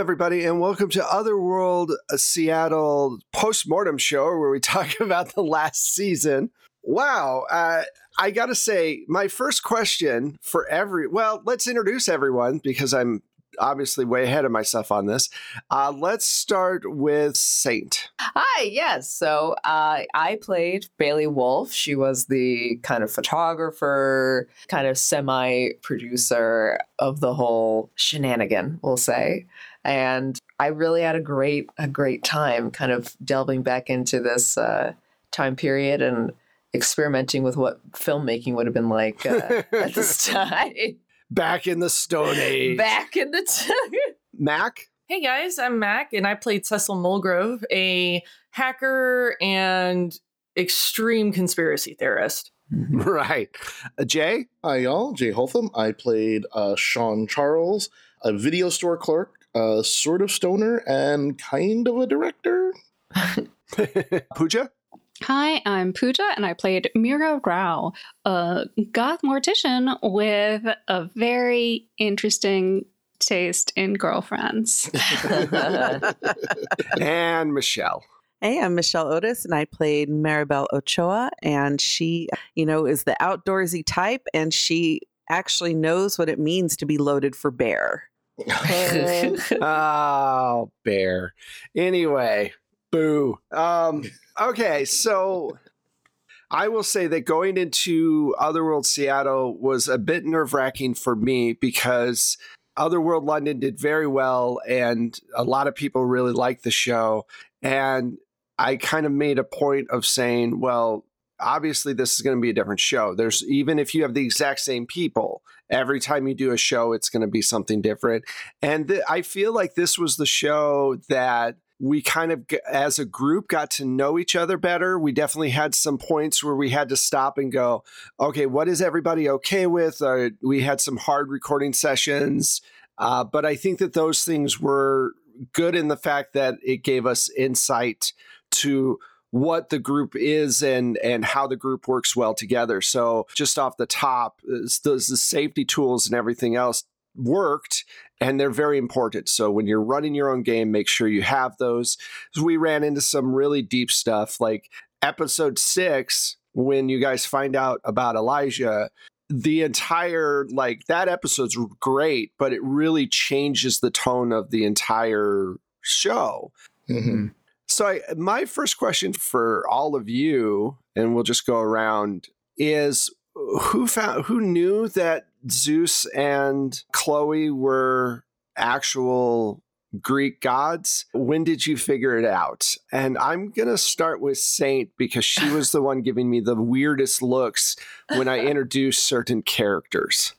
everybody, and welcome to Otherworld Seattle post-mortem show where we talk about the last season. Wow. Uh, I got to say, my first question for every well, let's introduce everyone because I'm obviously way ahead of myself on this. Uh, let's start with Saint. Hi, yes. So uh, I played Bailey Wolf. She was the kind of photographer, kind of semi producer of the whole shenanigan, we'll say. And I really had a great, a great time kind of delving back into this uh, time period and experimenting with what filmmaking would have been like uh, at this time. Back in the Stone Age. Back in the time. Mac? Hey guys, I'm Mac, and I played Cecil Mulgrove, a hacker and extreme conspiracy theorist. Right. Uh, Jay? Hi, y'all. Jay Holtham. I played uh, Sean Charles, a video store clerk, a sort of stoner, and kind of a director. Pooja? Hi, I'm Pooja, and I played Mira Rao, a goth mortician with a very interesting taste in girlfriends. and Michelle. Hey, I'm Michelle Otis, and I played Maribel Ochoa. And she, you know, is the outdoorsy type, and she actually knows what it means to be loaded for bear. oh, bear. Anyway, boo. Um, okay, so I will say that going into Otherworld Seattle was a bit nerve wracking for me because Otherworld London did very well, and a lot of people really liked the show. And I kind of made a point of saying, well, obviously this is going to be a different show. There's even if you have the exact same people, every time you do a show, it's going to be something different. And th- I feel like this was the show that we kind of as a group got to know each other better we definitely had some points where we had to stop and go okay what is everybody okay with uh, we had some hard recording sessions uh, but i think that those things were good in the fact that it gave us insight to what the group is and and how the group works well together so just off the top those the safety tools and everything else worked and they're very important. So when you're running your own game, make sure you have those. We ran into some really deep stuff like episode 6 when you guys find out about Elijah, the entire like that episode's great, but it really changes the tone of the entire show. Mm-hmm. So I, my first question for all of you, and we'll just go around, is who found who knew that Zeus and Chloe were actual Greek gods. When did you figure it out? And I'm going to start with Saint because she was the one giving me the weirdest looks when I introduced certain characters.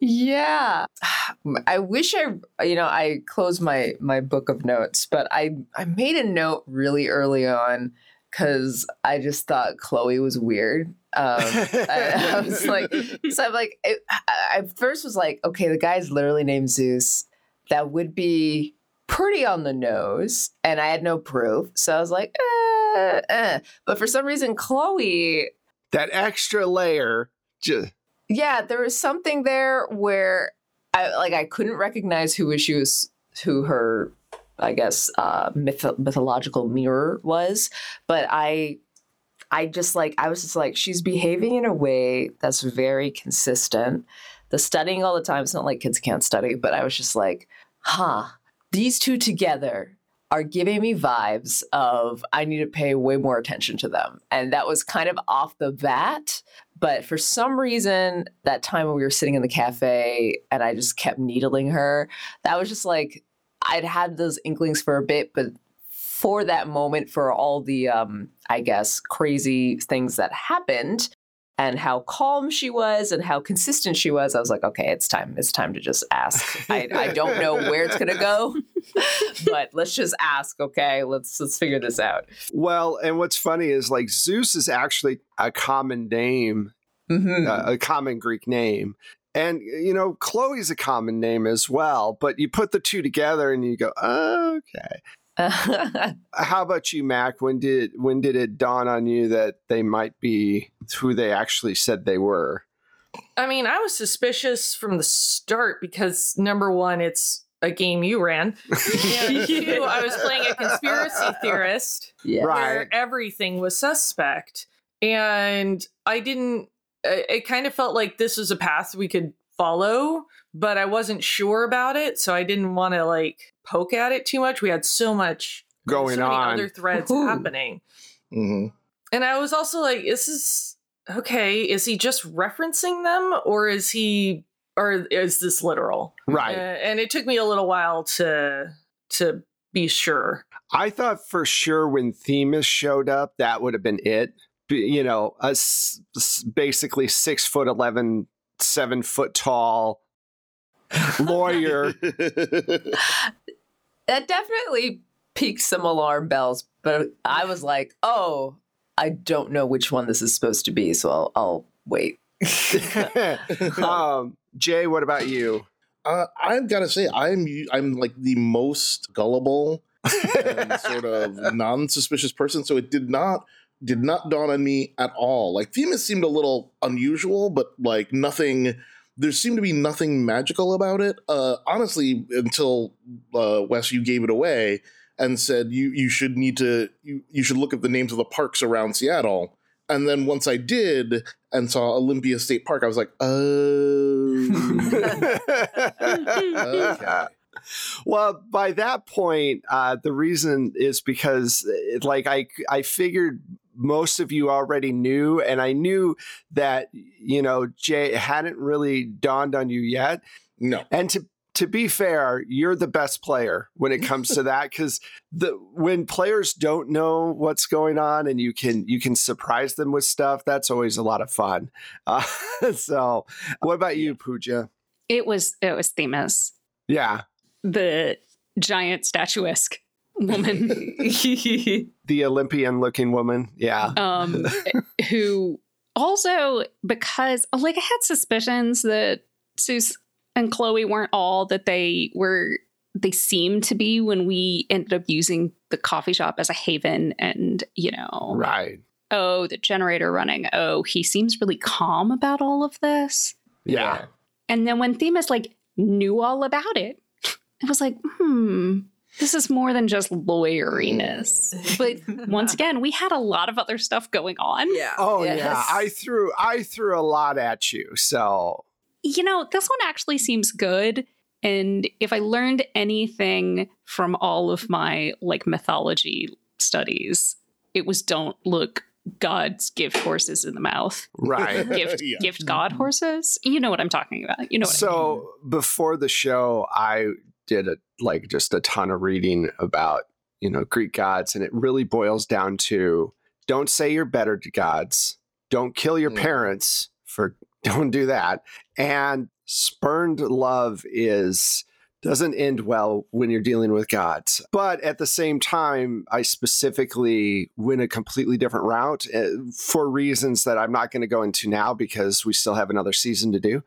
Yeah. I wish I you know, I closed my my book of notes, but I I made a note really early on cuz I just thought Chloe was weird um, I, I, was like, so I'm like, it, I first was like, okay, the guy's literally named Zeus. That would be pretty on the nose, and I had no proof. So I was like, eh, eh. but for some reason, Chloe, that extra layer, just yeah, there was something there where I like I couldn't recognize who she was, who her I guess uh, myth- mythological mirror was, but I I just like, I was just like, she's behaving in a way that's very consistent. The studying all the time, it's not like kids can't study, but I was just like, huh, these two together are giving me vibes of I need to pay way more attention to them. And that was kind of off the bat. But for some reason, that time when we were sitting in the cafe and I just kept needling her, that was just like, I'd had those inklings for a bit, but for that moment, for all the, um, I guess, crazy things that happened and how calm she was and how consistent she was, I was like, okay, it's time. It's time to just ask. I, I don't know where it's gonna go, but let's just ask. Okay, let's let's figure this out. Well, and what's funny is like Zeus is actually a common name, mm-hmm. uh, a common Greek name. And you know, Chloe's a common name as well, but you put the two together and you go, oh, okay. Uh, how about you, Mac? When did when did it dawn on you that they might be who they actually said they were? I mean, I was suspicious from the start because number one, it's a game you ran. And two, I was playing a conspiracy theorist Yeah. Right. where everything was suspect. And I didn't, it it kind of felt like this was a path we could follow, but I wasn't sure about it. So I didn't want to like poke at it too much. We had so much Going so many on. other threads Ooh. happening. hmm And I was also like, this is okay. Is he just referencing them or is he, or is this literal? Right. Uh, and it took me a little while to, to be sure. I thought for sure when Themis showed up, that would have been it. You know, a s- basically six foot 11, seven foot tall lawyer. That definitely piqued some alarm bells, but I was like, oh, I don't know which one this is supposed to be, so I'll, I'll wait. um, Jay, what about you? Uh, I've got to say, I'm u- I'm like the most gullible and sort of non-suspicious person. So it did not did not dawn on me at all. Like Themis seemed a little unusual, but like nothing. There seemed to be nothing magical about it. Uh, honestly, until uh, Wes, you gave it away and said you you should need to you you should look at the names of the parks around Seattle. And then once I did and saw Olympia State Park, I was like, oh. okay. Well, by that point, uh, the reason is because, like, I I figured most of you already knew, and I knew that you know Jay hadn't really dawned on you yet. No. And to to be fair, you're the best player when it comes to that because the when players don't know what's going on and you can you can surprise them with stuff, that's always a lot of fun. Uh, so, what about you, Pooja? It was it was Themis, Yeah, the giant statuesque woman the Olympian looking woman. Yeah. um, who also because like I had suspicions that Zeus and Chloe weren't all that they were they seemed to be when we ended up using the coffee shop as a haven and you know Right. oh the generator running oh he seems really calm about all of this Yeah. and then when Themis like knew all about it it was like hmm this is more than just lawyeriness but once again we had a lot of other stuff going on Yeah. Oh Yes. yeah. I threw I threw a lot at you. So you know, this one actually seems good. And if I learned anything from all of my like mythology studies, it was don't look God's gift horses in the mouth. right. Gift Yeah. gift God horses. You know what I'm talking about. You know what I mean. so before the show, I did a like just a ton of reading about you know Greek gods, and it really boils down to don't say you're better to gods, don't kill your Mm. parents for don't do that, and spurned love is doesn't end well when you're dealing with gods. But at the same time, I specifically went a completely different route uh, for reasons that I'm not going to go into now because we still have another season to do.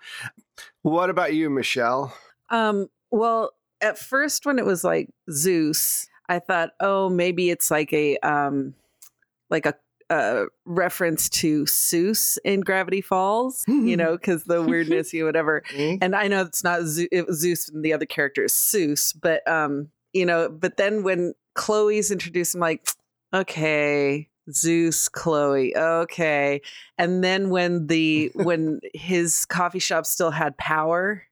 What about you, Michelle? Um, well, at first when it was like Zeus, I thought, oh, maybe it's like a um like a uh reference to Soos in Gravity Falls, you know, because the weirdness, you know, whatever. Mm. And I know it's not Zeus, it was Zeus and the other character is Soos, but um, you know, but then when Chloe's introduced, I'm like, okay, Zeus, Chloe, okay. And then when the when his coffee shop still had power,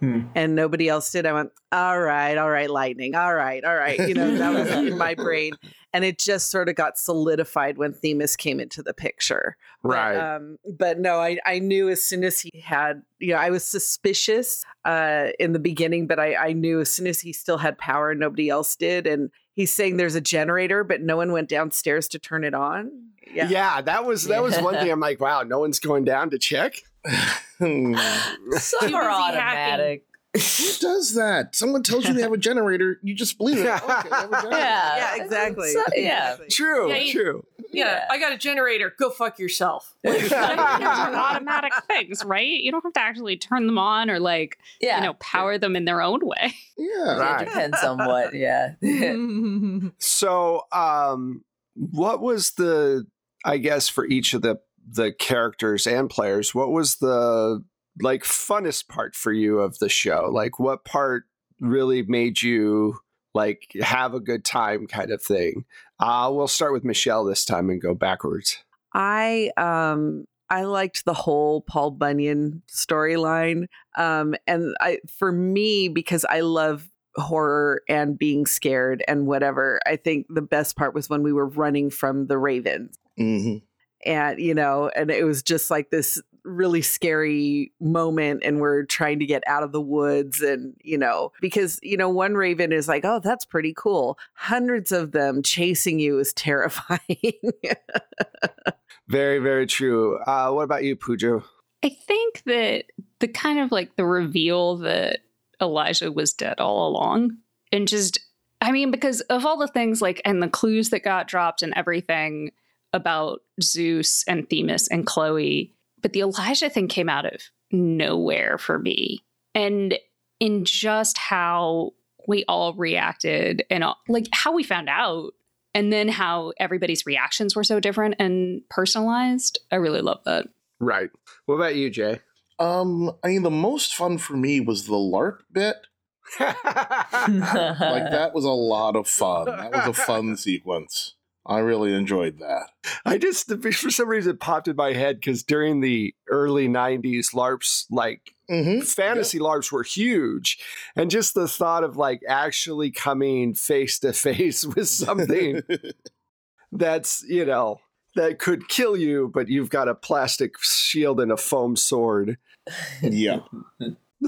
Hmm. and nobody else did. I went, all right, all right, lightning, all right, all right. You know, that was in my brain. And it just sort of got solidified when Themis came into the picture. But, Right. um, but no, I, I knew as soon as he had, you know, I was suspicious uh, in the beginning, but I, I knew as soon as he still had power, nobody else did. And he's saying there's a generator, but no one went downstairs to turn it on. yeah. Yeah. that was that was one thing. I'm like, wow, no one's going down to check. Hmm. Some are automatic. Who does that? Someone tells you they have a generator, you just believe it. Okay, have a. Yeah. Yeah, exactly. So- yeah. Exactly. True, Yeah, you- true. Yeah, Yeah. I got a generator. Go fuck yourself. These automatic things, right? You don't have to actually turn them on or like, Yeah. you know, power them in their own way. Yeah. Right. It depends on what. Yeah. So, um, what was the? I guess for each of the the characters and players, what was the like funnest part for you of the show? Like, what part really made you like have a good time kind of thing. Uh, we'll start with Michelle this time and go backwards. I um I liked the whole Paul Bunyan storyline. Um and I for me because I love horror and being scared and whatever, I think the best part was when we were running from the ravens. hmm And you know, and it was just like this really scary moment and we're trying to get out of the woods and you know because you know one raven is like oh that's pretty cool hundreds of them chasing you is terrifying Very, very true. Uh, what about you, Pooja? I think that the kind of like the reveal that Elijah was dead all along, and just, I mean, because of all the things like, and the clues that got dropped and everything about Zeus and Themis and Chloe, but the Elijah thing came out of nowhere for me. And in just how we all reacted and all, like how we found out and then how everybody's reactions were so different and personalized. I really love that. Right. What about you, Jay? Um, I mean, the most fun for me was the LARP bit. Like that was a lot of fun. That was a fun sequence. I really enjoyed that. I just for some reason it popped in my head because during the early '90s, LARPs like Mm-hmm. fantasy LARPs were huge, and just the thought of like actually coming face to face with something that's you know that could kill you, but you've got a plastic shield and a foam sword. yeah.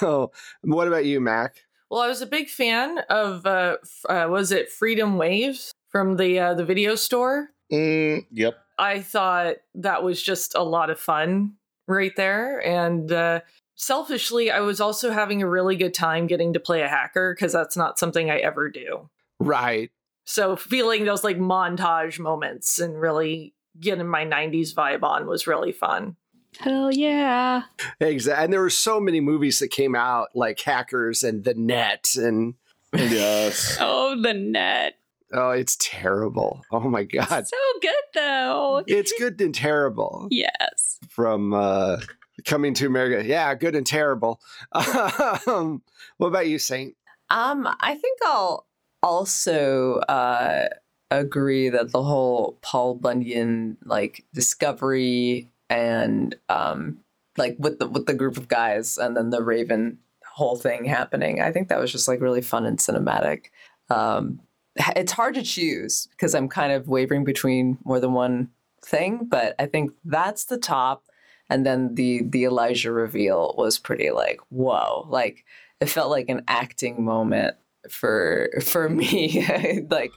what about you, Mac? Well, I was a big fan of uh, uh was it Freedom Waves from the uh, the video store. Mm, yep. I thought that was just a lot of fun right there. And uh, selfishly, I was also having a really good time getting to play a hacker because that's not something I ever do. Right. So feeling those like montage moments and really getting my 90s vibe on was really fun. Hell yeah. Exactly. And there were so many movies that came out, like Hackers and The Net, and Yes. Oh, the net. Oh, it's terrible. Oh my god, So good though. it's good and terrible. Yes. From uh, Coming to America, yeah, good and terrible. um, what about you, Saint? Um, I think I'll also uh, agree that the whole Paul Bunyan like discovery and um, like with the with the group of guys and then the Raven whole thing happening. I think that was just like really fun and cinematic. Um, h- it's hard to choose because I'm kind of wavering between more than one thing, but I think that's the top. And then the the Elijah reveal was pretty like whoa, like it felt like an acting moment for for me like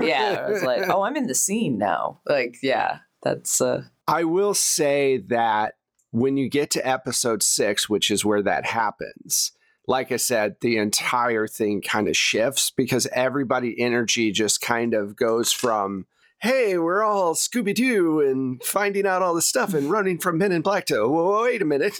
yeah i was like oh i'm in the scene now like yeah that's uh I will say that when you get to episode six, which is where that happens, like I said, the entire thing kind of shifts because everybody energy just kind of goes from, hey, we're all Scooby Doo and finding out all this stuff and running from Men in Black to, whoa, wait a minute.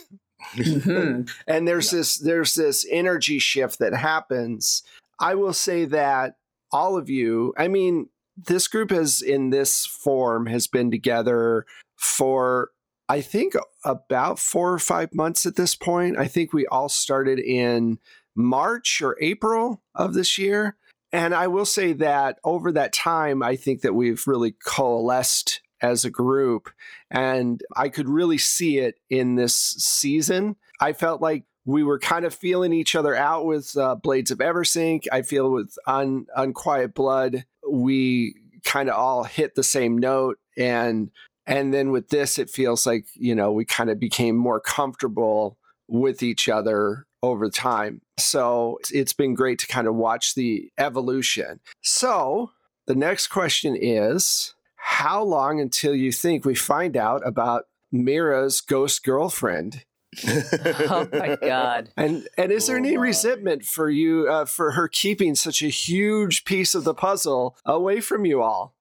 mhm. and there's this there's this energy shift that happens i will say that all of you i mean this group has in this form has been together for i think about four or five months at this point i think we all started in march or april of this year and i will say that over that time i think that we've really coalesced as a group and I could really see it in this season. I felt like we were kind of feeling each other out with uh, Blades of Eversink. I feel with Un- Unquiet Blood, we kind of all hit the same note, and and then with this, it feels like you know we kind of became more comfortable with each other over time. So it's- it's been great to kind of watch the evolution. So the next question is how long until you think we find out about Mira's ghost girlfriend? oh my god And and is there Oh any my. resentment for you uh, for her keeping such a huge piece of the puzzle away from you all?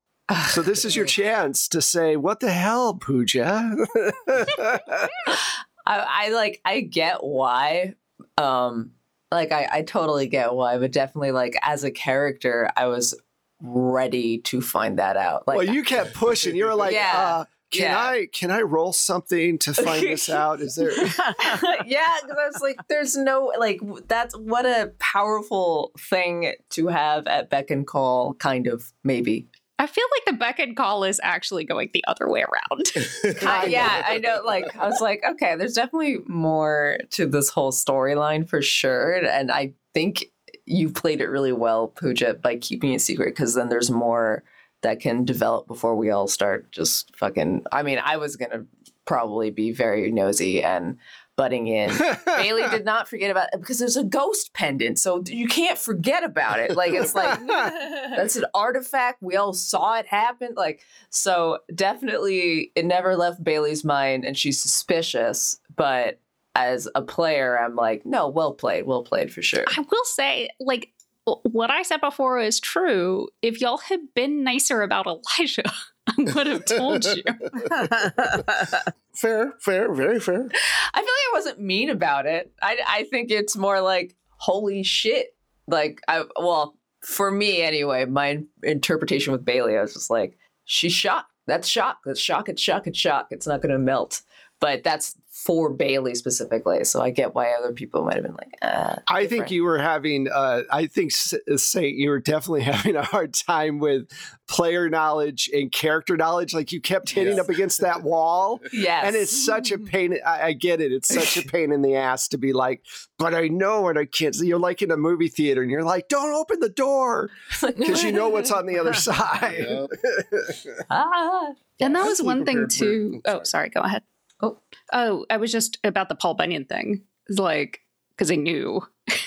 So this is your chance to say, "What the hell, Pooja?" I, I like i get why um like I, I totally get why but definitely like as a character i was ready to find that out like well, you kept pushing. You were like, Yeah. uh, Can Yeah. I can I roll something to find this out? Is there yeah, because I was like, there's no like that's what a powerful thing to have at beck and call, kind of maybe. I feel like the beck and call is actually going the other way around. Uh, yeah, I know. Like, I was like, okay, there's definitely more to this whole storyline for sure, and I think you played it really well, Pooja, by keeping it secret because then there's more that can develop before we all start just fucking. I mean, I was gonna probably be very nosy and butting in. Bailey did not forget about it because there's a ghost pendant, so you can't forget about it. Like it's like that's an artifact. We all saw it happen. Like so, definitely, it never left Bailey's mind, and she's suspicious. But as a player, I'm like, no, well played, well played for sure. I will say, like, what I said before is true. If y'all had been nicer about Elijah, I would have told you. fair, fair, very fair. I feel like I wasn't mean about it. I I think it's more like holy shit. Like I well for me anyway, my interpretation with Bailey, I was just like, she's shocked. That's shock. That's shock. It's shock. It's shock. It's not going to melt. But that's for Bailey specifically. So I get why other people might have been like, ah. I think you were having, uh, I think, say you were definitely having a hard time with player knowledge and character knowledge. Like you kept hitting Yes. up against that wall. Yes. And it's such a pain. I, I get it. It's such a pain in the ass to be like, but I know and I can't. You're like in a movie theater and you're like, don't open the door because you know what's on the other side. Ah. And that was one thing prepared too. Oh, sorry. Go ahead. Oh. Oh, I was just about the Paul Bunyan thing. It's like, because I knew.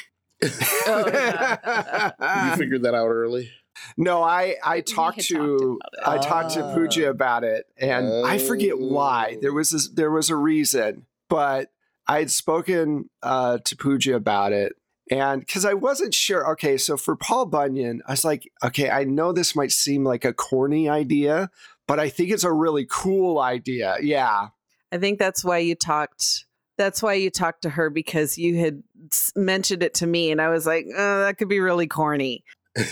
Oh, you figured that out early. no, I I talked to talked about I talked to Ah. Pooja about it, and I forget why. There was a, there was a reason, but I had spoken uh, to Pooja about it, and because I wasn't sure. Okay, so for Paul Bunyan, I was like, okay, I know this might seem like a corny idea, but I think it's a really cool idea. Yeah, I think that's why you talked. That's why you talked to her because you had mentioned it to me, and I was like, oh, "That could be really corny."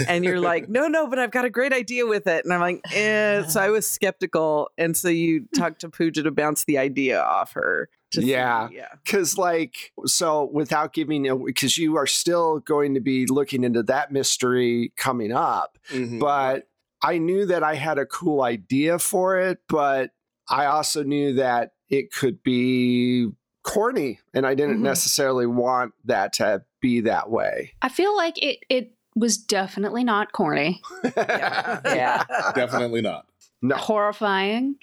And you're like, "No, no, but I've got a great idea with it." And I'm like, eh. "So I was skeptical," and so you talked to Pooja to bounce the idea off her. to see- Yeah. yeah. because like so without giving because you are still going to be looking into that mystery coming up Mhm. but I knew that I had a cool idea for it, but I also knew that it could be corny, and I didn't Mhm. necessarily want that to be that way. I feel like it, it was definitely not corny, Yeah. definitely not. no, horrifying,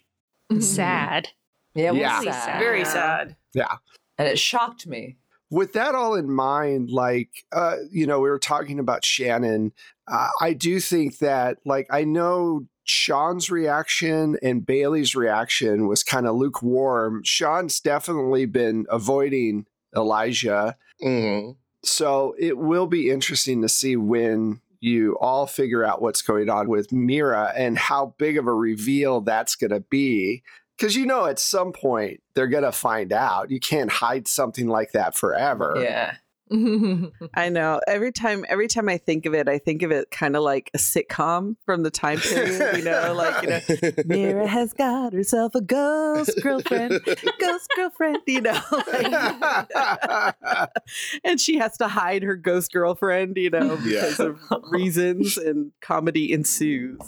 Mhm. sad. Yeah, it was Yeah. sad. Very sad Yeah. And it shocked me. with that all in mind, like, uh, you know, we were talking about Shannon. Uh, I do think that, like, I know Sean's reaction and Bailey's reaction was kind of lukewarm. Sean's definitely been avoiding Elijah. hmm So it will be interesting to see when you all figure out what's going on with Mira and how big of a reveal that's going to be. Because you know, at some point, they're going to find out. You can't hide something like that forever. Yeah. I know. Every time, every time I think of it, I think of it kind of like a sitcom from the time period. You know, like you know, Mira has got herself a ghost girlfriend, ghost girlfriend. You know, like- and she has to hide her ghost girlfriend. You know, Yeah. because of reasons, and comedy ensues.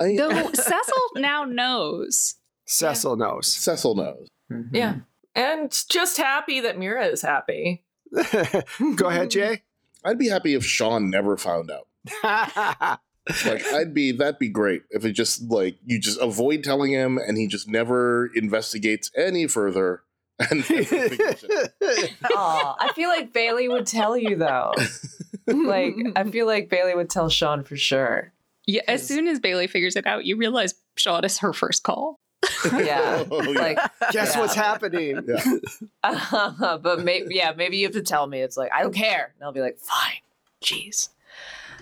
I, Though Cecil now knows. Cecil knows. Cecil knows. Yeah. Mm-hmm. And just happy that Mira is happy. Go ahead, Jay. I'd be happy if Sean never found out. Like I'd be that'd be great if it just like you just avoid telling him and he just never investigates any further and never figures it out. Aw, I feel like Bailey would tell you though. Like I feel like Bailey would tell Sean for sure. Yeah, as soon as Bailey figures it out, you realize Sean is her first call. Yeah. Oh, yeah. Like Guess Yeah. what's happening? Yeah. but maybe yeah, maybe you have to tell me. It's like, I don't care. And I'll be like, fine. Jeez.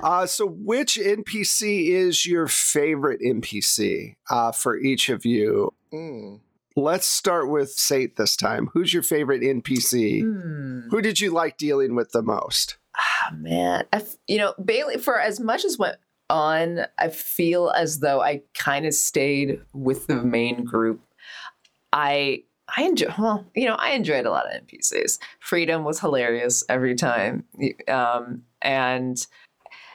Uh, so, which NPC is your favorite NPC uh, for each of you? Mm. Let's start with Saint this time. Who's your favorite NPC? Hmm. Who did you like dealing with the most? Ah, man. I f- you know, Bailey, for as much as went on, I feel as though I kind of stayed with the main group. I I enjoy well, you know, I enjoyed a lot of NPCs. Freedom was hilarious every time. Um, and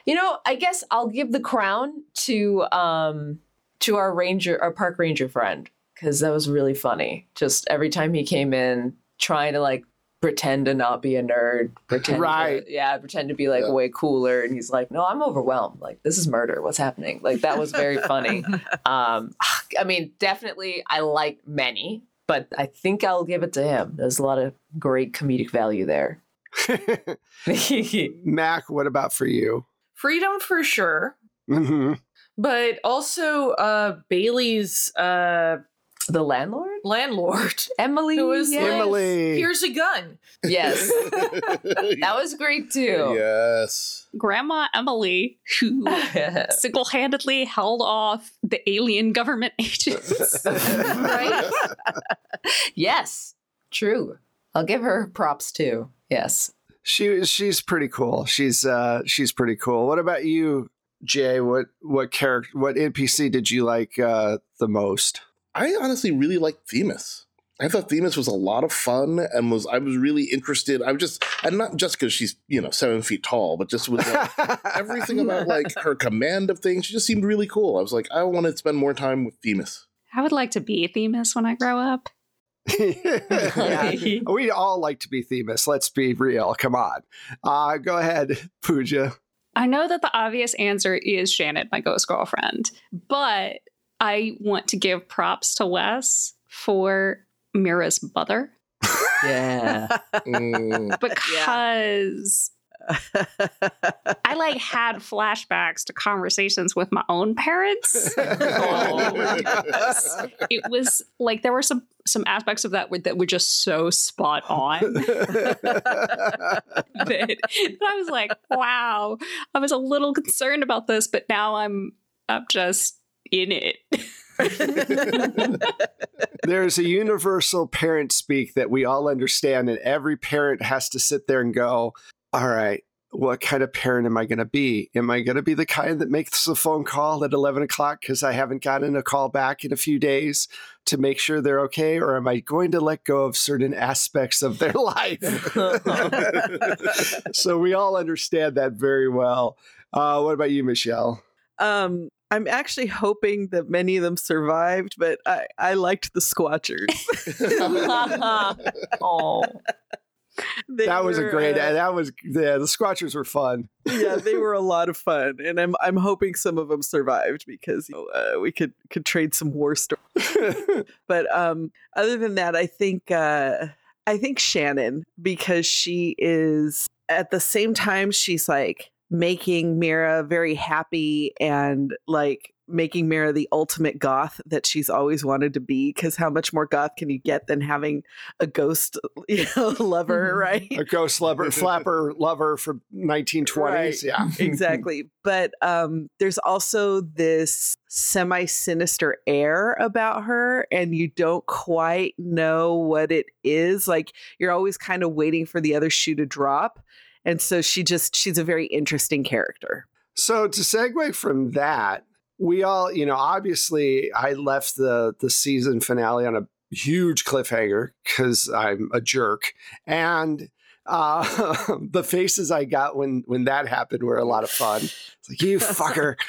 you know, I guess I'll give the crown to um to our ranger our park ranger friend because that was really funny. Just every time he came in trying to like pretend to not be a nerd, pretend Right. to, yeah, pretend to be like Yeah. way cooler and he's like, "No, I'm overwhelmed. Like this is murder. What's happening?" Like that was very funny. Um I mean, definitely I like many, but I think I'll give it to him. There's a lot of great comedic value there. Mac, what about for you? Freedom for sure, hmm but also uh Bailey's uh the landlord? landlord Emily. who was yes. Emily. here's a gun. Yes. That was great too. yes. Grandma Emily, who single handedly held off the alien government agents. right? yes. True. I'll give her props too. Yes. She she's pretty cool. She's uh she's pretty cool. What about you, Jay? What what character what NPC did you like uh the most? I honestly really liked Themis. I thought Themis was a lot of fun and was I was really interested. I was just and not just because she's you know seven feet tall, but just with like, everything about like her command of things. She just seemed really cool. I was like, I want to spend more time with Themis. I would like to be Themis when I grow up. yeah. we all like to be Themis. Let's be real. Come on. Uh go ahead, Pooja. I know that the obvious answer is Janet, my ghost girlfriend, but I want to give props to Wes for Mira's mother Yeah. Mm, because I like had flashbacks to conversations with my own parents. Oh, it was like there were some some aspects of that were, that were just so spot on that, that I was like, wow. I was a little concerned about this, but now I'm I'm just in it. There's a universal parent speak that we all understand, and every parent has to sit there and go, All right, what kind of parent am I going to be? Am I going to be the kind that makes the phone call at 11 o'clock because I haven't gotten a call back in a few days to make sure they're okay? Or am I going to let go of certain aspects of their life? so we all understand that very well. Uh, what about you, Michelle? um, I'm actually hoping that many of them survived, but I, I liked the Squatchers. oh. They that was a great. uh, that was yeah. The Squatchers were fun. yeah, they were a lot of fun, and I'm I'm hoping some of them survived because you know, uh, we could could trade some war stories. But um, other than that, I think uh, I think Shannon because she is at the same time she's like making Mira very happy and like making Mira the ultimate goth that she's always wanted to be. Because how much more goth can you get than having a ghost, you know, lover, right? a ghost lover, flapper lover from 1920s. Right. Yeah, exactly. But um, there's also this semi sinister air about her, and you don't quite know what it is. Like you're always kind of waiting for the other shoe to drop. And so she just, she's a very interesting character. So to segue from that, we all, you know, obviously I left the the season finale on a huge cliffhanger because I'm a jerk, and uh, the faces I got when when that happened were a lot of fun. It's like you fucker.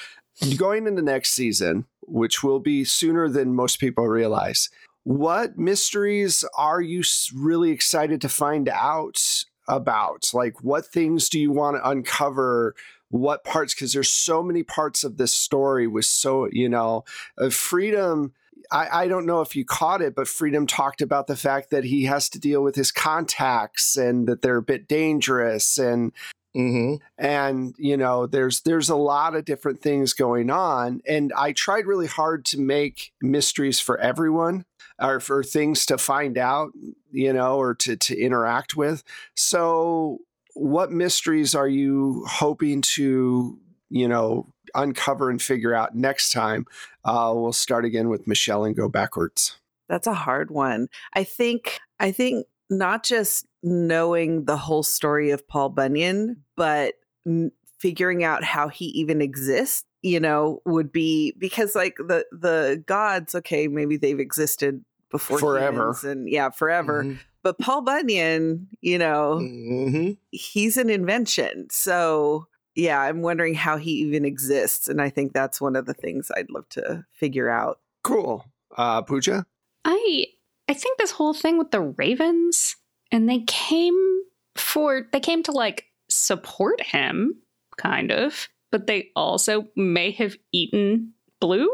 Going into next season, which will be sooner than most people realize, what mysteries are you really excited to find out about? Like, what things do you want to uncover? What parts? Because there's so many parts of this story with so, you know, uh, freedom. I, I don't know if you caught it, but Freedom talked about the fact that he has to deal with his contacts and that they're a bit dangerous and hmm and you know there's there's a lot of different things going on and i tried really hard to make mysteries for everyone or for things to find out you know or to to interact with. So what mysteries are you hoping to you know uncover and figure out next time? Uh, we'll start again with michelle and go backwards. That's a hard one. I think I think not just knowing the whole story of Paul Bunyan, but n- figuring out how he even exists, you know, would be because like the the gods, okay, maybe they've existed before Forever. and yeah, forever. Mhm. But Paul Bunyan, you know, Mhm. he's an invention. So yeah, I'm wondering how he even exists. And I think that's one of the things I'd love to figure out. Cool. Uh, Pooja? I I think this whole thing with the ravens and they came for they came to like support him kind of, but they also may have eaten Blue.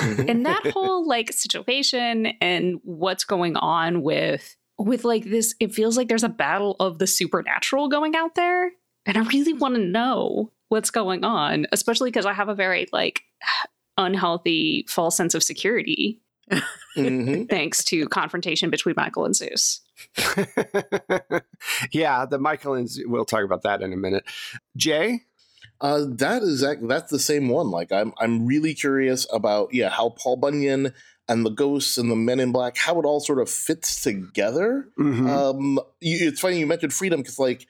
And that whole like situation and what's going on with with like this it feels like there's a battle of the supernatural going out there and i really want to know what's going on especially because i have a very like unhealthy false sense of security Mhm. thanks to confrontation between michael and zeus yeah, the Michael and we'll talk about that in a minute. Jay? Uh, that is that's the same one. Like I'm I'm really curious about yeah how Paul Bunyan and the ghosts and the Men in Black how it all sort of fits together. Mhm. Um, you, it's funny you mentioned freedom because like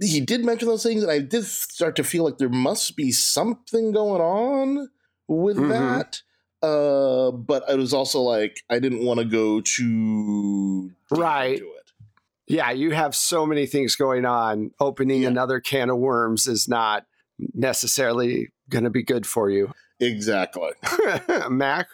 he did mention those things, and I did start to feel like there must be something going on with Mhm. that. Uh, but I was also like I didn't want to go too deep Right. into it. yeah, you have so many things going on. Opening Yeah. another can of worms is not necessarily going to be good for you. Exactly. Mac?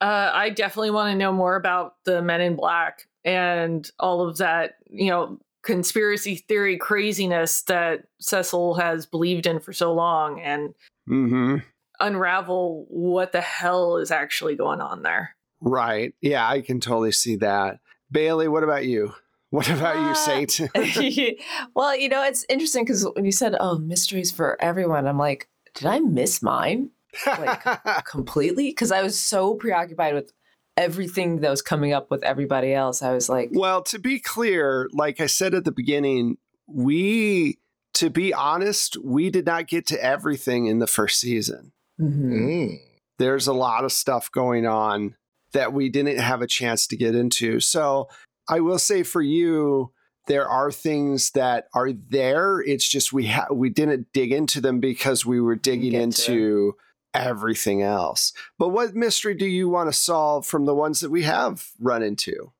Uh, I definitely want to know more about the Men in Black and all of that, you know, conspiracy theory craziness that Cecil has believed in for so long and hmm unravel what the hell is actually going on there. Right. Yeah, I can totally see that. Bailey, what about you? What about you, Uh, Saint? well, you know, it's interesting because when you said, "Oh, mysteries for everyone," I'm like, did I miss mine Like completely? Because I was so preoccupied with everything that was coming up with everybody else. I was like, well, to be clear, like I said at the beginning, we, to be honest, we did not get to everything in the first season. mhm. Mm. there's a lot of stuff going on that we didn't have a chance to get into. So I will say for you, there are things that are there. It's just we ha- we didn't dig into them because we were digging into everything else. But what mystery do you want to solve from the ones that we have run into?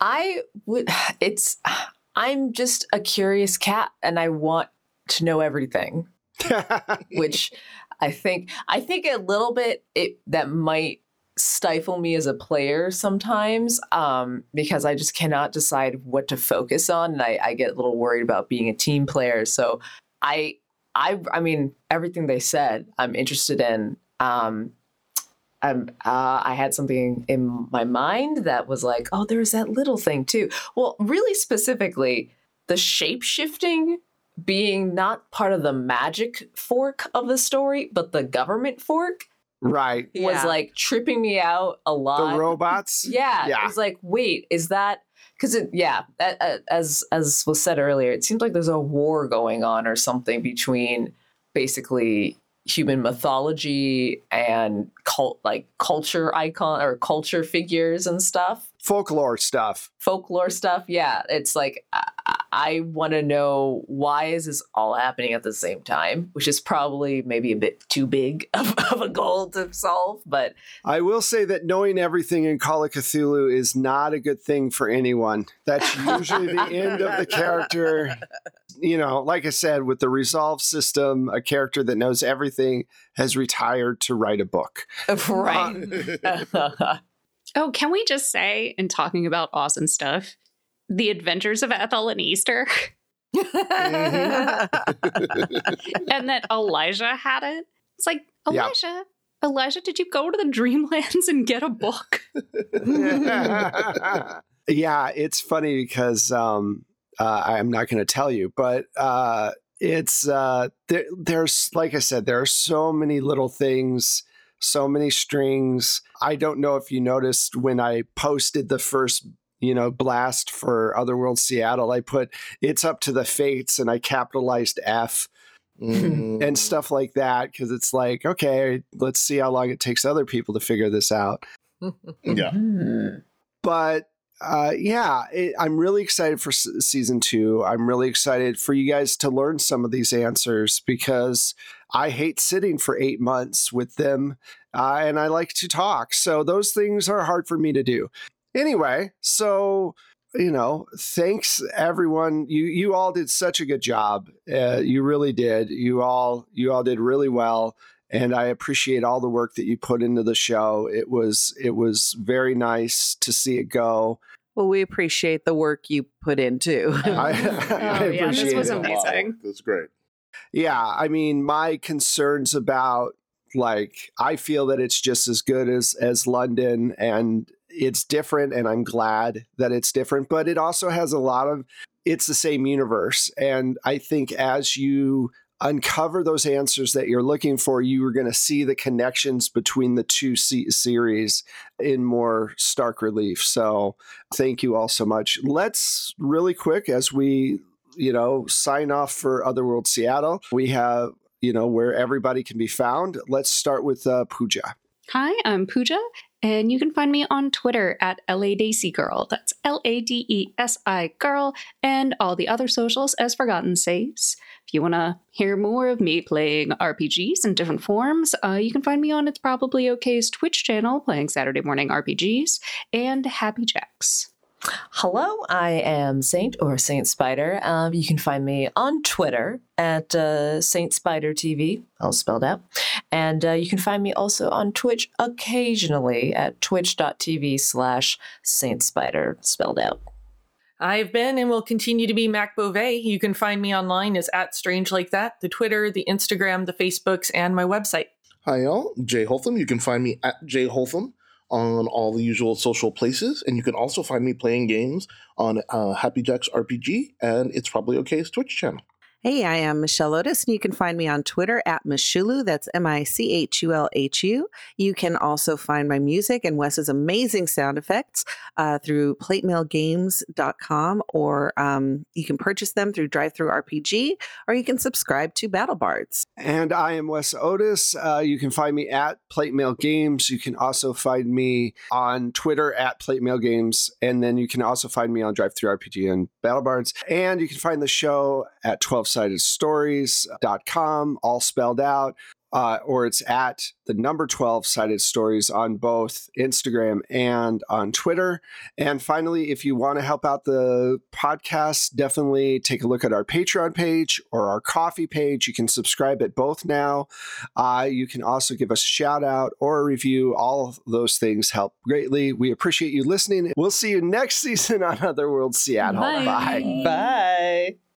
I would. It's. I'm just a curious cat, and I want to know everything. which I think I think a little bit it that might stifle me as a player sometimes um, because I just cannot decide what to focus on, and I, I get a little worried about being a team player. So I I I mean everything they said I'm interested in. Um, I'm, uh, I had something in my mind that was like, oh, there's that little thing too. Well, really specifically, the shape shifting being not part of the magic fork of the story, but the government fork right. was Yeah. like tripping me out a lot. The robots? yeah, Yeah. it was like, wait, is that because it? Yeah, a- a- as as was said earlier, it seems like there's a war going on or something between basically human mythology and cult like culture icon or culture figures and stuff Folklore stuff. folklore stuff yeah it's like i, I want to know why is this all happening at the same time which is probably maybe a bit too big of, of a goal to solve but I will say that knowing everything in Call of Cthulhu is not a good thing for anyone. That's usually the end of the character. You know, like I said, with the resolve system, a character that knows everything has retired to write a book. right oh can we just say in talking about awesome stuff the adventures of ethel and easter and that elijah had it it's like Yeah. elijah elijah did you go to the dreamlands and get a book yeah, it's funny because um, uh, I'm not going to tell you, but uh, it's uh, there, there's like I said, there are so many little things, so many strings. I don't know if you noticed when I posted the first. You know, blast for Otherworld Seattle. I put it's up to the fates and I capitalized F Mm. and stuff like that because it's like, okay, let's see how long it takes other people to figure this out Yeah. But uh, yeah, it, I'm really excited for s- season two. I'm really excited for you guys to learn some of these answers because I hate sitting for eight months with them uh, and I like to talk. So those things are hard for me to do. anyway, so you know, thanks everyone. You you all did such a good job. Uh, you really did. You all you all did really well, and I appreciate all the work that you put into the show. It was it was very nice to see it go. Well, we appreciate the work you put into. I, I Oh, yeah, this was it. amazing. That's great. Yeah, I mean, my concerns about like I feel that it's just as good as as London and it's different and I'm glad that it's different, but it also has a lot of it's the same universe and I think as you uncover those answers that you're looking for, you are going to see the connections between the two se- series in more stark relief. So, thank you all so much. Let's really quick as we you know, sign off for Otherworld Seattle. We have, you know, where everybody can be found. Let's start with uh, Pooja. Hi, I'm Pooja, and you can find me on Twitter at LA Desi Girl. That's L A D E S I Girl, and all the other socials as Forgotten says. If you want to hear more of me playing RPGs in different forms, uh, you can find me on It's Probably OK's Twitch channel playing Saturday morning RPGs and Happy Jacks. Hello, I am Saint or Saint Spider. Um, you can find me on Twitter at uh, Saint Spider TV, all spelled out. And uh, you can find me also on Twitch occasionally at twitch.tv slash Saint Spider, spelled out. I've been and will continue to be Mac Beauvais. You can find me online as at Strange Like That, the Twitter, the Instagram, the Facebooks, and my website. Hi, y'all. Jay Holtham. You can find me at Jay Holtham on all the usual social places. And you can also find me playing games on uh, Happy Jacks RPG and It's Probably OK's Twitch channel. Hey, I am Michelle Otis, and you can find me on Twitter at Michulhu. That's M I C H U L H U. You can also find my music and Wes's amazing sound effects uh, through platemailgames.com, or um, you can purchase them through DriveThruRPG, or you can subscribe to Battle Bards. And I am Wes Otis. Uh, you can find me at Plate Mail Games. You can also find me on Twitter at Plate Mail Games. And then you can also find me on DriveThruRPG and Battle Bards. And you can find the show at 12sidedstories.com, all spelled out. Uh, or it's at the number 12 sided stories on both Instagram and on Twitter. And finally, if you want to help out the podcast, definitely take a look at our Patreon page or our Ko-fi page. You can subscribe at both now. Uh, you can also give us a shout out or a review. All of those things help greatly. We appreciate you listening. We'll see you next season on Otherworld Seattle. Bye. Bye. Bye.